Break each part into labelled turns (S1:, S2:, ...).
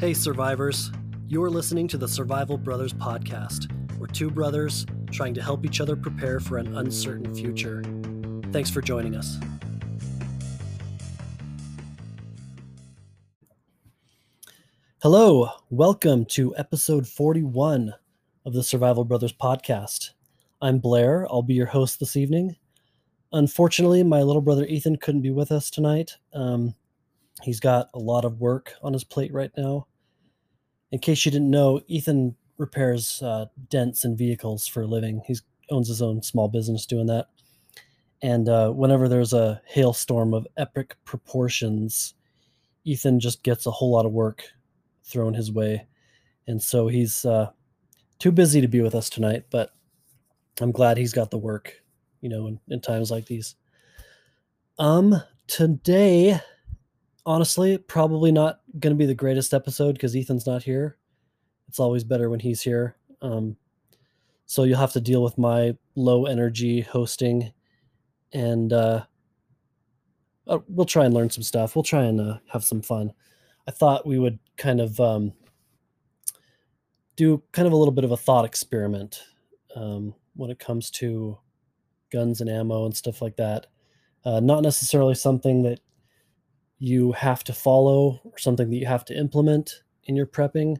S1: Hey, survivors. You're listening to the Survival Brothers podcast. We're two brothers trying to help each other prepare for an uncertain future. Thanks for joining us. Hello, welcome to episode 41 of the Survival Brothers podcast. I'm Blair. I'll be your host this evening. Unfortunately, my little brother Ethan couldn't be with us tonight. Um, he's got a lot of work on his plate right now. In case you didn't know, Ethan repairs uh, dents in vehicles for a living. He owns his own small business doing that. And uh, whenever there's a hailstorm of epic proportions, Ethan just gets a whole lot of work thrown his way. And so he's uh, too busy to be with us tonight, but I'm glad he's got the work, you know, in, in times like these. Um, today honestly, probably not going to be the greatest episode because Ethan's not here. It's always better when he's here. Um, so you'll have to deal with my low energy hosting, and uh, uh, we'll try and learn some stuff. We'll try and uh, have some fun. I thought we would kind of um, do kind of a little bit of a thought experiment um, when it comes to guns and ammo and stuff like that. Uh, not necessarily something that you have to follow or something that you have to implement in your prepping,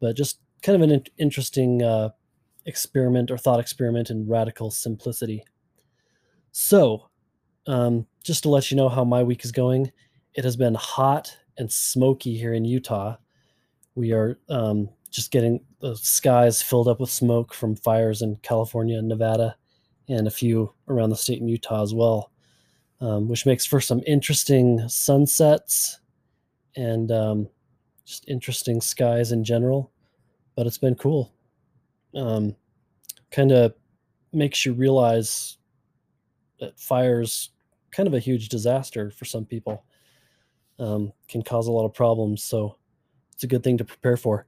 S1: but just kind of an interesting uh, experiment or thought experiment in radical simplicity. So, um, just to let you know how my week is going, it has been hot and smoky here in Utah. We are um, just getting the skies filled up with smoke from fires in California and Nevada, and a few around the state in Utah as well um, which makes for some interesting sunsets and um, just interesting skies in general. But it's been cool. Um, kind of makes you realize that fire's kind of a huge disaster for some people. Um, can cause a lot of problems, so it's a good thing to prepare for.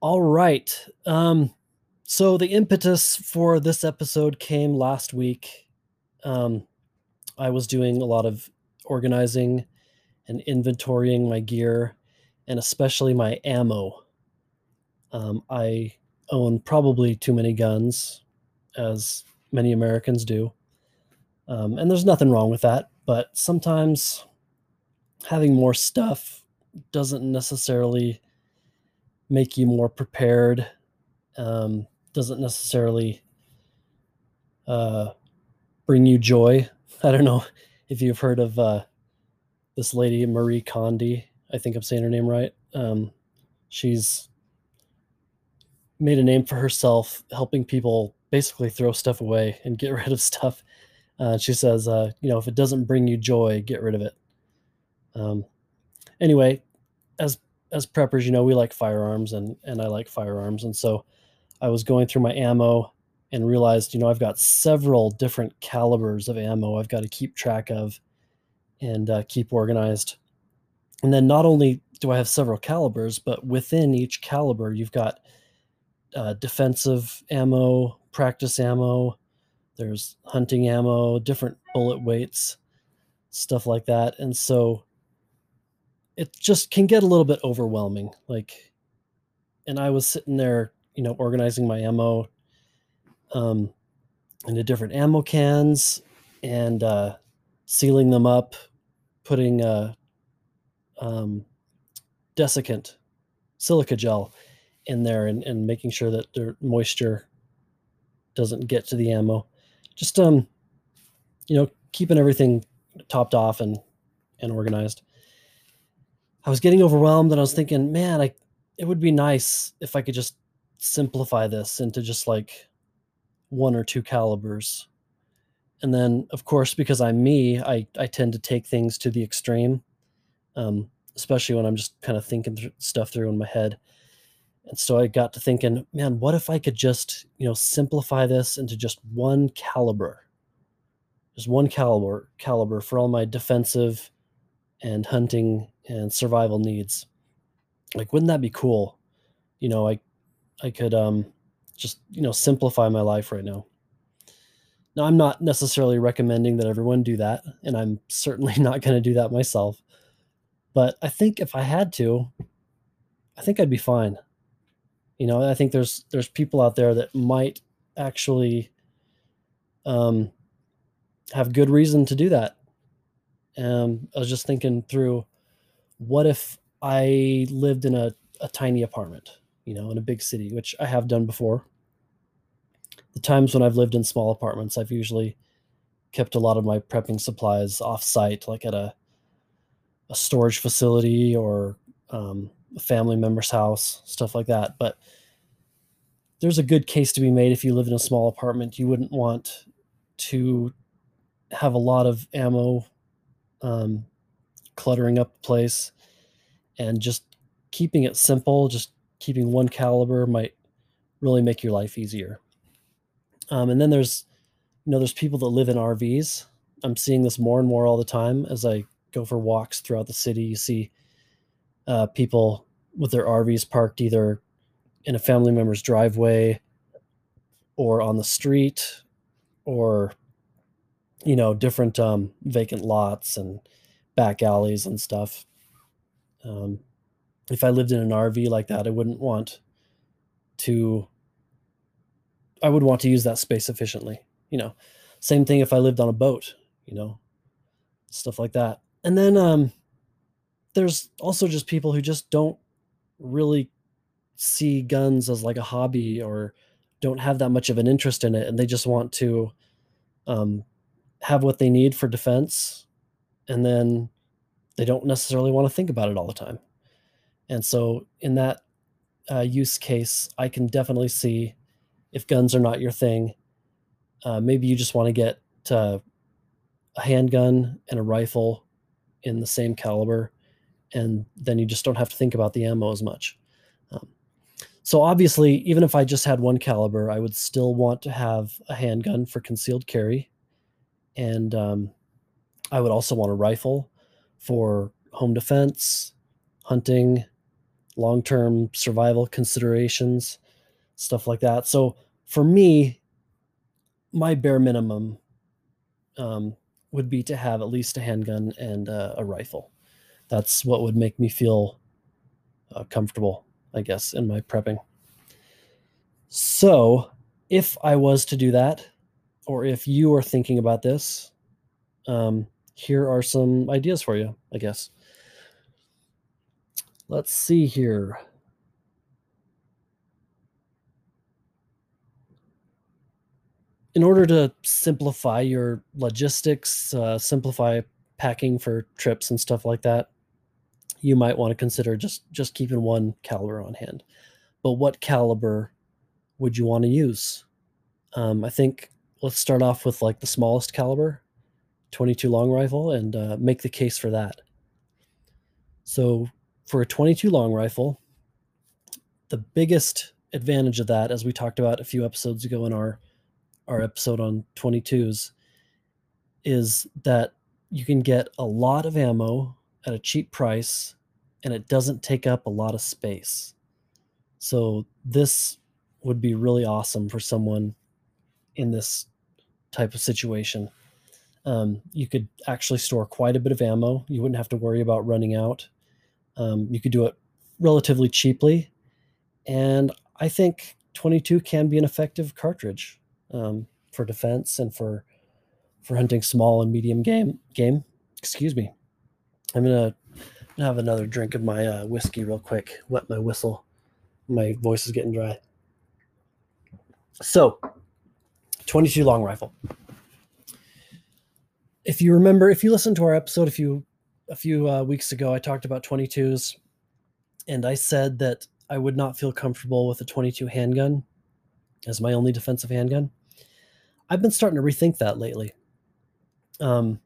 S1: All right. Um, so the impetus for this episode came last week. Um, I was doing a lot of organizing and inventorying my gear and especially my ammo. Um, I own probably too many guns, as many Americans do. Um, and there's nothing wrong with that, but sometimes having more stuff doesn't necessarily make you more prepared, um, doesn't necessarily uh, bring you joy I don't know if you've heard of uh, this lady Marie Kondo. I think I'm saying her name right. Um, she's made a name for herself, helping people basically throw stuff away and get rid of stuff. Uh, she says, uh, you know, if it doesn't bring you joy, get rid of it. Um, anyway, as as preppers, you know, we like firearms, and and I like firearms, and so I was going through my ammo and realized, you know, I've got several different calibers of ammo I've got to keep track of and uh, keep organized. And then not only do I have several calibers, but within each caliber, you've got uh, defensive ammo, practice ammo, there's hunting ammo, different bullet weights, stuff like that. And so it just can get a little bit overwhelming. Like, and I was sitting there, you know, organizing my ammo, um, into different ammo cans and uh, sealing them up, putting uh, um, desiccant silica gel in there and, and making sure that the moisture doesn't get to the ammo. Just um, you know, keeping everything topped off and and organized. I was getting overwhelmed and I was thinking, man, I it would be nice if I could just simplify this into just like one or two calibers. And then, of course, because I'm me, I, I tend to take things to the extreme, um, especially when I'm just kind of thinking th- stuff through in my head. And so I got to thinking, man, what if I could just, you know, simplify this into just one caliber? Just one caliber caliber for all my defensive and hunting and survival needs. Like, wouldn't that be cool? You know, I I could um just you know simplify my life right now now i'm not necessarily recommending that everyone do that and i'm certainly not going to do that myself but i think if i had to I think I'd be fine. You know, I think there's there's people out there that might actually um, have good reason to do that. Um, I was just thinking through, what if I lived in a, a tiny apartment, you know, in a big city, which I have done before. The times when I've lived in small apartments, I've usually kept a lot of my prepping supplies off site, like at a a storage facility or um, a family member's house, stuff like that. But there's a good case to be made if you live in a small apartment. You wouldn't want to have a lot of ammo um, cluttering up the place and just keeping it simple, just keeping one caliber might really make your life easier. Um, and then there's, you know, there's people that live in RVs. I'm seeing this more and more all the time as I go for walks throughout the city. You see uh, people with their RVs parked either in a family member's driveway or on the street or you know different um, vacant lots and back alleys and stuff um, if i lived in an rv like that i wouldn't want to i would want to use that space efficiently you know? Same thing if i lived on a boat you know? Stuff like that. And then um there's also just people who just don't really see guns as like a hobby or don't have that much of an interest in it and they just want to um, have what they need for defense and then they don't necessarily want to think about it all the time and so in that uh, use case i can definitely see if guns are not your thing uh, maybe you just want to get uh, a handgun and a rifle in the same caliber and then you just don't have to think about the ammo as much. Um, so obviously, even if I just had one caliber, I would still want to have a handgun for concealed carry, and um, I would also want a rifle for home defense, hunting, long-term survival considerations, stuff like that. So for me, my bare minimum um, would be to have at least a handgun and uh, a rifle. That's what would make me feel uh, comfortable I guess, in my prepping. So, if I was to do that, or if you are thinking about this, um, here are some ideas for you, I guess. Let's see here. In order to simplify your logistics, uh, simplify packing for trips and stuff like that, you might want to consider just just keeping one caliber on hand. But what caliber would you want to use? Um, I think let's start off with like the smallest caliber, 22 long rifle, and uh, make the case for that. So for a 22 long rifle, the biggest advantage of that, as we talked about a few episodes ago in our our episode on 22s, is that you can get a lot of ammo at a cheap price and it doesn't take up a lot of space. So this would be really awesome for someone in this type of situation. Um, you could actually store quite a bit of ammo. You wouldn't have to worry about running out. Um, you could do it relatively cheaply, and I think 22 can be an effective cartridge um, for defense and for for hunting small and medium game. Game, excuse me. I'm gonna have another drink of my uh, whiskey real quick. Wet my whistle. My voice is getting dry. So, 22 long rifle. If you remember, if you listen to our episode if few a few uh, weeks ago, I talked about 22s, and I said that I would not feel comfortable with a 22 handgun as my only defensive handgun. I've been starting to rethink that lately. Um,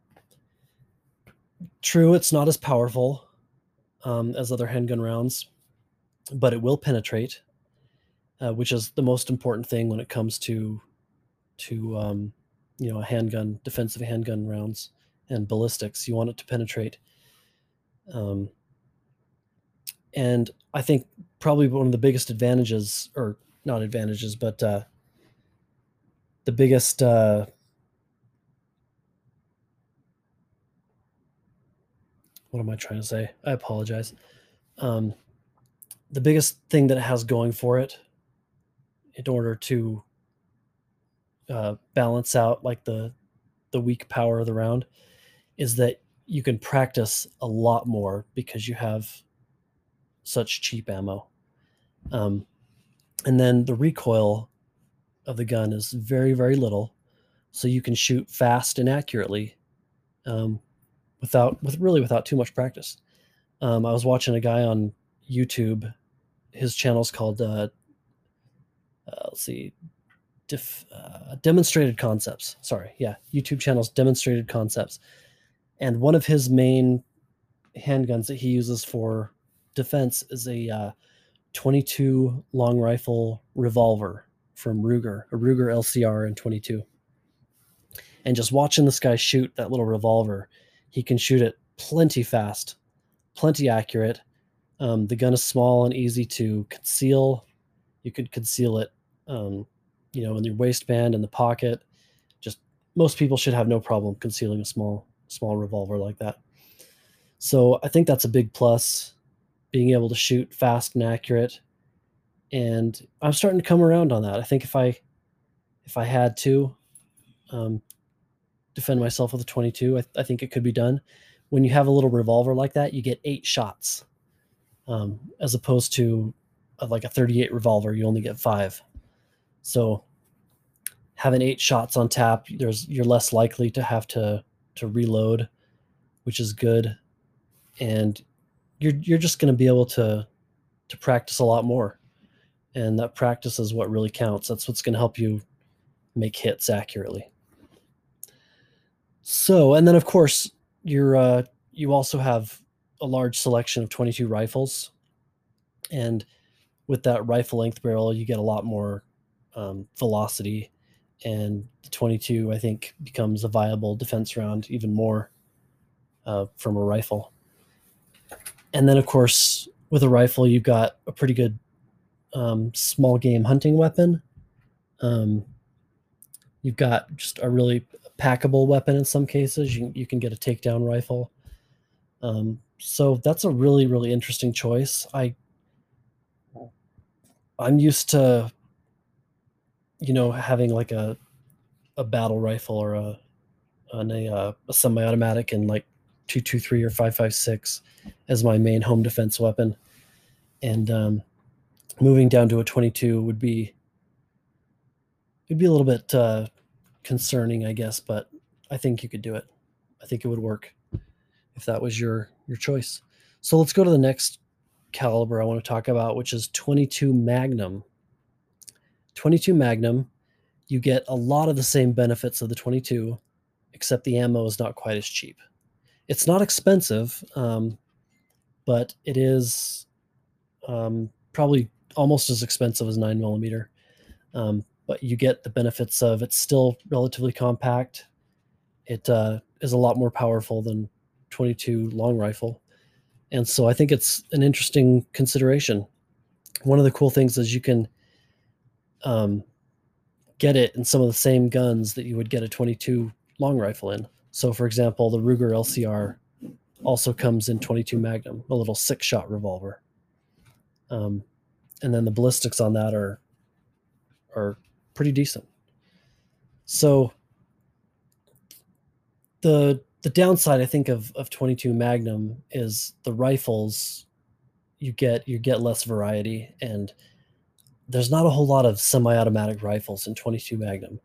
S1: True, it's not as powerful um, as other handgun rounds, but it will penetrate, uh, which is the most important thing when it comes to to um, you know a handgun, defensive handgun rounds and ballistics. You want it to penetrate. Um, and I think probably one of the biggest advantages, or not advantages, but uh, the biggest uh, what am I trying to say? I apologize. Um, the biggest thing that it has going for it in order to uh, balance out like the the weak power of the round is that you can practice a lot more because you have such cheap ammo. Um, and then the recoil of the gun is very very little, so you can shoot fast and accurately um, without with really without too much practice. Um, I was watching a guy on YouTube. His channel's called uh, uh, let's see, Def, uh, demonstrated concepts. Sorry, yeah, YouTube channel's demonstrated concepts, and one of his main handguns that he uses for defense is a uh, 22 long rifle revolver from Ruger, a Ruger LCR in 22. And just watching this guy shoot that little revolver, he can shoot it plenty fast, plenty accurate. Um, the gun is small and easy to conceal. You could conceal it, um, you know, in your waistband, in the pocket. Just most people should have no problem concealing a small, small revolver like that. So I think that's a big plus, being able to shoot fast and accurate. And I'm starting to come around on that. I think if I, if I had to, um, defend myself with a 22. I, I, think it could be done. When you have a little revolver like that, you get eight shots, um, as opposed to a, like a 38 revolver, you only get five. So having eight shots on tap, there's you're less likely to have to to reload, which is good, and you're you're just going to be able to to practice a lot more, and that practice is what really counts. That's what's going to help you make hits accurately. So, and then of course, you're uh, you also have a large selection of 22 rifles, and with that rifle length barrel, you get a lot more um, velocity, and the 22 I think becomes a viable defense round even more uh, from a rifle. And then of course, with a rifle, you've got a pretty good um, small game hunting weapon. Um, you've got just a really packable weapon in some cases. You, you can get a takedown rifle. Um, so that's a really, really interesting choice. I I'm used to, you know, having like a a battle rifle or a a, uh, a semi-automatic and like two two three or five five six as my main home defense weapon, and um, moving down to a twenty two would be it'd be a little bit uh, concerning, I guess, but I think you could do it. I think it would work if that was your your choice. So let's go to the next caliber I want to talk about, which is 22 Magnum. 22 Magnum, you get a lot of the same benefits of the 22, except the ammo is not quite as cheap. It's not expensive, um, but it is um, probably almost as expensive as 9 millimeter. Um, but you get the benefits of it's still relatively compact. It uh, is a lot more powerful than 22 long rifle, and so I think it's an interesting consideration. One of the cool things is you can um, get it in some of the same guns that you would get a 22 long rifle in. So, for example, the Ruger LCR also comes in 22 Magnum, a little six shot revolver. Um, and then the ballistics on that are are pretty decent. So the the downside I think of of 22 Magnum is the rifles you get you get less variety and there's not a whole lot of semi-automatic rifles in 22 Magnum.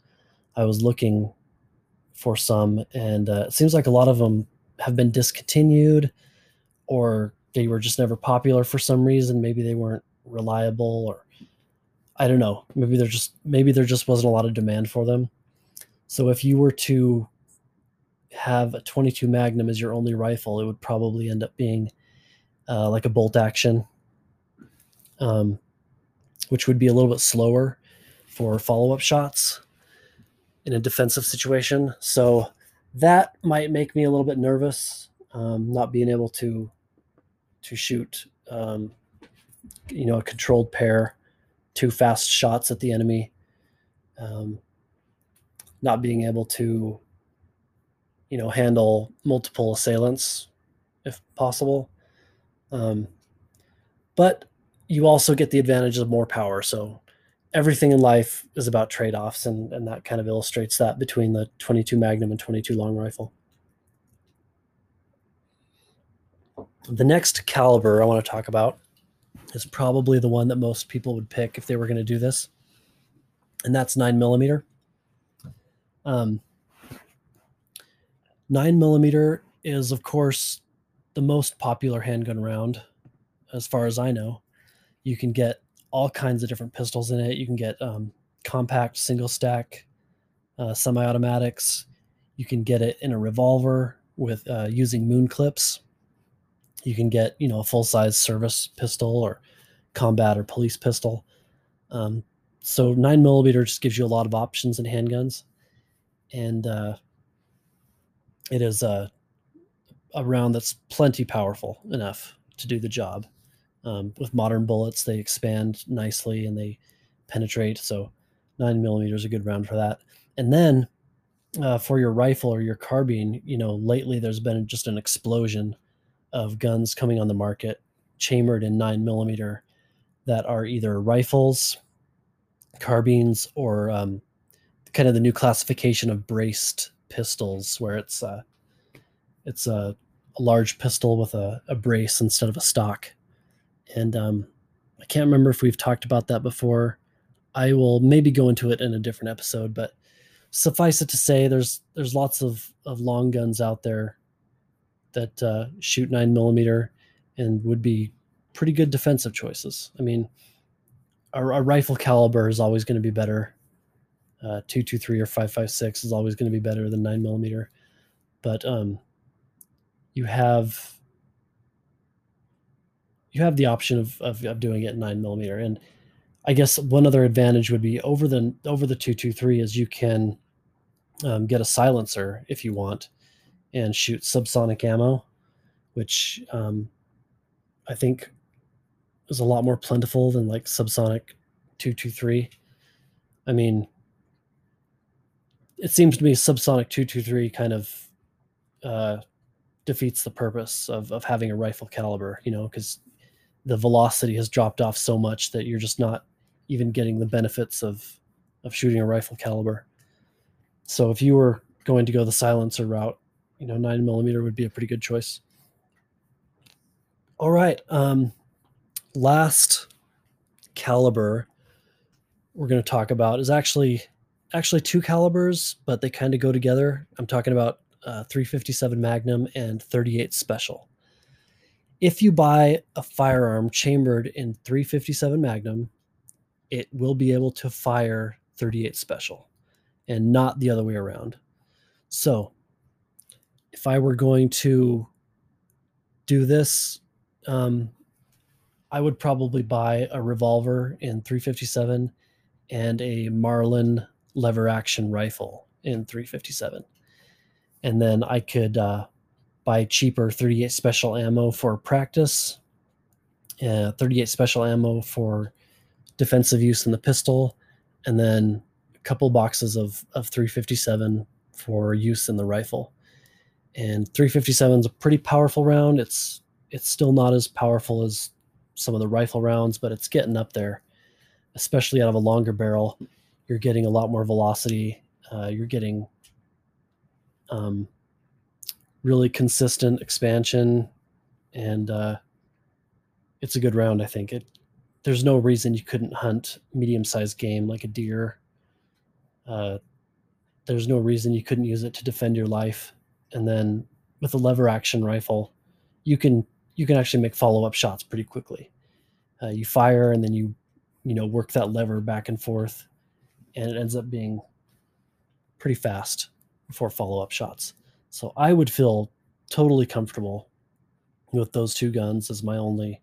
S1: I was looking for some and uh, it seems like a lot of them have been discontinued or they were just never popular for some reason maybe they weren't reliable or I don't know. Maybe there just maybe there just wasn't a lot of demand for them. So if you were to have a 22 Magnum as your only rifle, it would probably end up being uh, like a bolt action, um, which would be a little bit slower for follow up shots in a defensive situation. So that might make me a little bit nervous, um, not being able to to shoot, um, you know, a controlled pair two fast shots at the enemy, um, not being able to, you know, handle multiple assailants if possible. Um, but you also get the advantage of more power. So everything in life is about trade-offs, and, and that kind of illustrates that between the 22 Magnum and 22 long rifle. The next caliber I want to talk about is probably the one that most people would pick if they were going to do this, and that's nine millimeter. Um, nine millimeter is, of course, the most popular handgun round, as far as I know. You can get all kinds of different pistols in it. You can get um, compact single stack uh, semi-automatics. You can get it in a revolver with uh, using moon clips. You can get you know a full size service pistol or combat or police pistol. Um, so nine millimeter just gives you a lot of options in handguns, and uh, it is a a round that's plenty powerful enough to do the job. Um, with modern bullets, they expand nicely and they penetrate. So nine millimeter is a good round for that. And then uh, for your rifle or your carbine, you know, lately there's been just an explosion of guns coming on the market, chambered in nine millimeter, that are either rifles, carbines, or um, kind of the new classification of braced pistols, where it's uh, it's a, a large pistol with a, a brace instead of a stock and um, I can't remember if we've talked about that before. I will maybe go into it in a different episode, but suffice it to say, there's there's lots of of long guns out there that uh, shoot nine millimeter and would be pretty good defensive choices. I mean, a, a rifle caliber is always going to be better. Uh, two two three or five five six is always going to be better than nine millimeter, but um, you have you have the option of, of, of doing it nine millimeter. And I guess one other advantage would be over the over the two two three is you can um, get a silencer if you want and shoot subsonic ammo, which um, I think is a lot more plentiful than like subsonic two two three. I mean, it seems to me subsonic two two three kind of uh, defeats the purpose of of having a rifle caliber, you know, because the velocity has dropped off so much that you're just not even getting the benefits of of shooting a rifle caliber. So if you were going to go the silencer route, you know, nine millimeter would be a pretty good choice. All right. Um, last caliber we're going to talk about is actually actually two calibers, but they kind of go together. I'm talking about uh, 357 Magnum and 38 Special if you buy a firearm chambered in 357 Magnum, it will be able to fire 38 Special and not the other way around. So, if I were going to do this, um, I would probably buy a revolver in 357 and a Marlin lever action rifle in 357. And then I could uh, buy cheaper 38 special ammo for practice, uh, 38 special ammo for defensive use in the pistol, and then a couple boxes of, of 357 for use in the rifle. And 357 is a pretty powerful round. It's it's still not as powerful as some of the rifle rounds, but it's getting up there. Especially out of a longer barrel, you're getting a lot more velocity. Uh, you're getting um, really consistent expansion, and uh, it's a good round. I think it. There's no reason you couldn't hunt medium-sized game like a deer. Uh, there's no reason you couldn't use it to defend your life. And then with a lever action rifle, you can you can actually make follow-up shots pretty quickly. Uh, you fire and then you you know work that lever back and forth, and it ends up being pretty fast for follow-up shots. So I would feel totally comfortable with those two guns as my only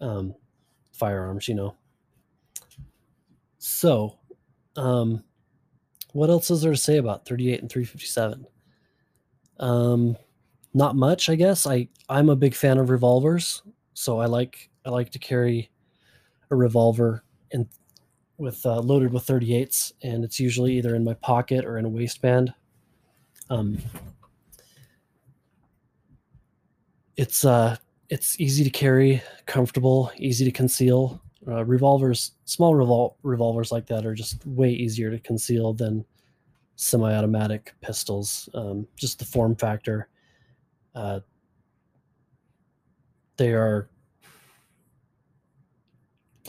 S1: um, firearms, you know. So, um, what else is there to say about 38 and 357? Um, not much, I guess. I I'm a big fan of revolvers, so I like I like to carry a revolver and with uh, loaded with 38s, and it's usually either in my pocket or in a waistband. Um, it's uh, it's easy to carry, comfortable, easy to conceal. Uh, revolvers, small revol- revolvers like that are just way easier to conceal than semi-automatic pistols. Um, just the form factor. Uh, they are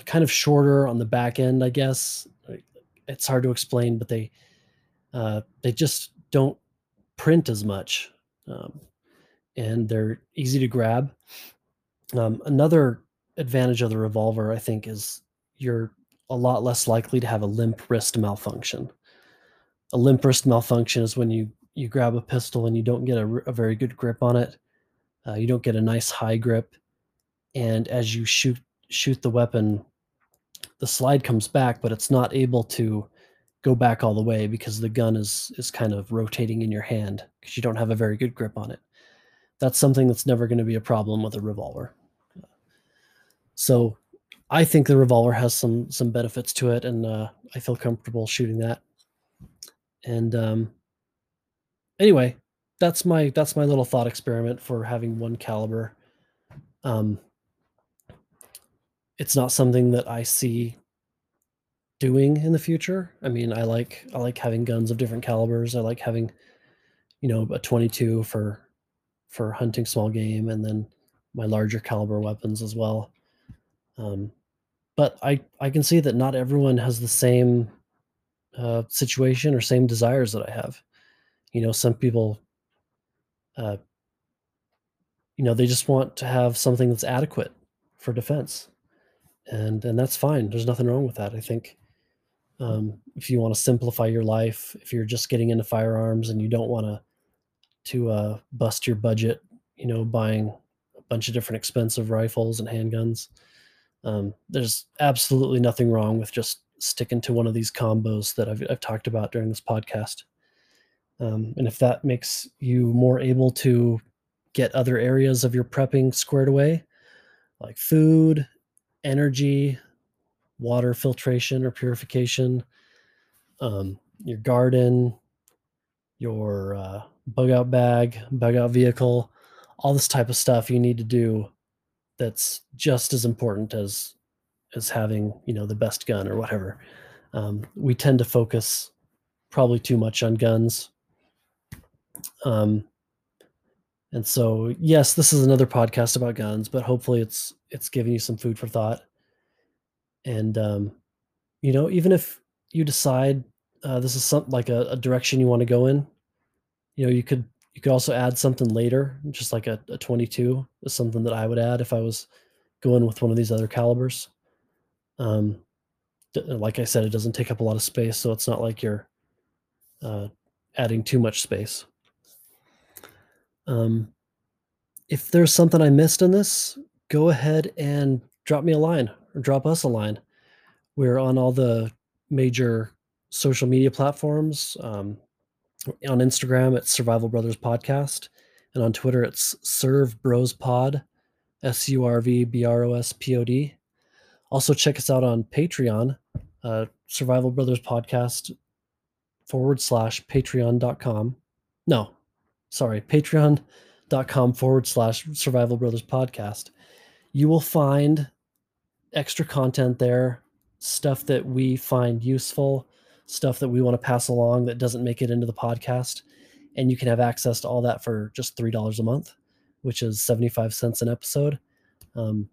S1: kind of shorter on the back end, I guess. It's hard to explain, but they uh, they just don't print as much, um, and they're easy to grab. Um, another advantage of the revolver, I think, is you're a lot less likely to have a limp wrist malfunction. A limp wrist malfunction is when you you grab a pistol and you don't get a, a very good grip on it. Uh, you don't get a nice high grip, and as you shoot shoot the weapon, the slide comes back, but it's not able to go back all the way because the gun is is kind of rotating in your hand because you don't have a very good grip on it. That's something that's never going to be a problem with a revolver. So I think the revolver has some some benefits to it, and uh, I feel comfortable shooting that. And um, anyway, that's my that's my little thought experiment for having one caliber. Um, it's not something that I see doing in the future. I mean, I like I like having guns of different calibers. I like having, you know, a 22 for for hunting small game, and then my larger caliber weapons as well. Um, but I I can see that not everyone has the same uh, situation or same desires that I have. You know, some people, uh, you know, they just want to have something that's adequate for defense, and and that's fine. There's nothing wrong with that. I think um, if you want to simplify your life, if you're just getting into firearms and you don't want to to uh, bust your budget, you know, buying a bunch of different expensive rifles and handguns, um, there's absolutely nothing wrong with just sticking to one of these combos that I've, I've talked about during this podcast. Um, and if that makes you more able to get other areas of your prepping squared away, like food, energy, water filtration or purification, um, your garden, your uh, bug out bag, bug out vehicle, all this type of stuff you need to do that's just as important as as having you know the best gun or whatever. Um, we tend to focus probably too much on guns. Um, and so yes, this is another podcast about guns, but hopefully it's it's giving you some food for thought. And um, you know, even if you decide uh, this is something like a, a direction you want to go in, you know, you could you could also add something later, just like a, a 22 is something that I would add if I was going with one of these other calibers. Um, like I said, it doesn't take up a lot of space, so it's not like you're uh, adding too much space. Um, if there's something I missed in this, go ahead and drop me a line drop us a line. We're on all the major social media platforms. Um, on Instagram, it's Survival Brothers Podcast. And on Twitter, it's Serve Bros Pod, S U R V B R O S P O D. Also, check us out on Patreon, uh, Survival Brothers Podcast forward slash patreon.com. No, sorry, patreon.com forward slash Survival Brothers Podcast. You will find extra content there, stuff that we find useful stuff that we want to pass along that doesn't make it into the podcast. And you can have access to all that for just $3 a month, which is 75 cents an episode. Um,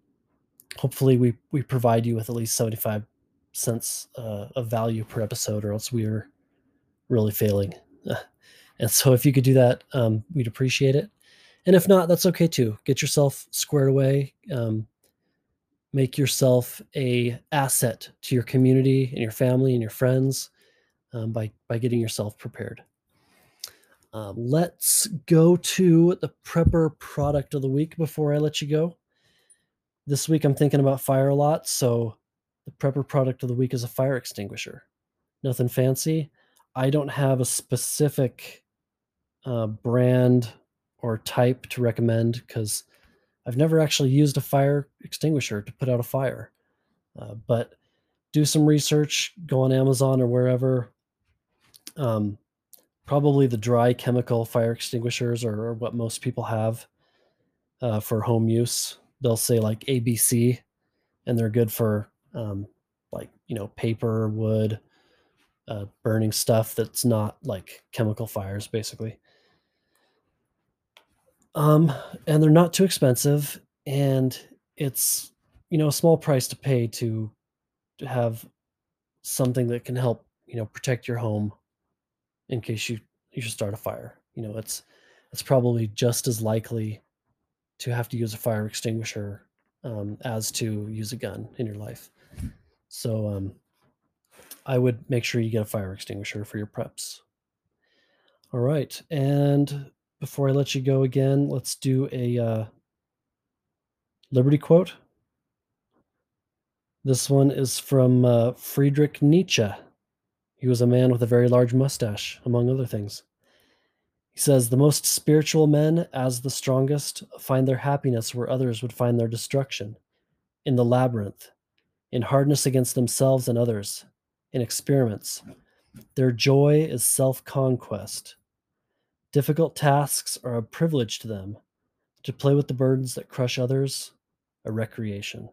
S1: hopefully, we, we provide you with at least 75 cents uh, of value per episode, or else we're really failing. and so, if you could do that, um, we'd appreciate it. And if not, that's okay too. Get yourself squared away. Um, make yourself a asset to your community and your family and your friends um, by by getting yourself prepared. Um, let's go to the prepper product of the week before I let you go. This week I'm thinking about fire a lot, so the prepper product of the week is a fire extinguisher. Nothing fancy. I don't have a specific uh, brand or type to recommend because I've never actually used a fire extinguisher to put out a fire. Uh, but do some research, go on Amazon or wherever, um, probably the dry chemical fire extinguishers are, are what most people have uh, for home use. they'll say like ABC, and they're good for um, like you know paper, wood, uh, burning stuff that's not like chemical fires, basically. Um, and they're not too expensive, and it's you know a small price to pay to to have something that can help you know protect your home in case you you should start a fire. You know, it's it's probably just as likely to have to use a fire extinguisher um, as to use a gun in your life. So um, I would make sure you get a fire extinguisher for your preps. All right, and before I let you go again, let's do a uh, Liberty quote. This one is from uh, Friedrich Nietzsche. He was a man with a very large mustache, among other things. He says, The most spiritual men, as the strongest, find their happiness where others would find their destruction in the labyrinth, in hardness against themselves and others, in experiments. Their joy is self conquest. Difficult tasks are a privilege to them. To play with the burdens that crush others, a recreation.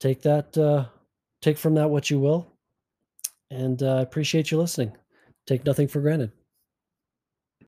S1: Take that, uh, take from that what you will, and uh, I appreciate you listening. Take nothing for granted.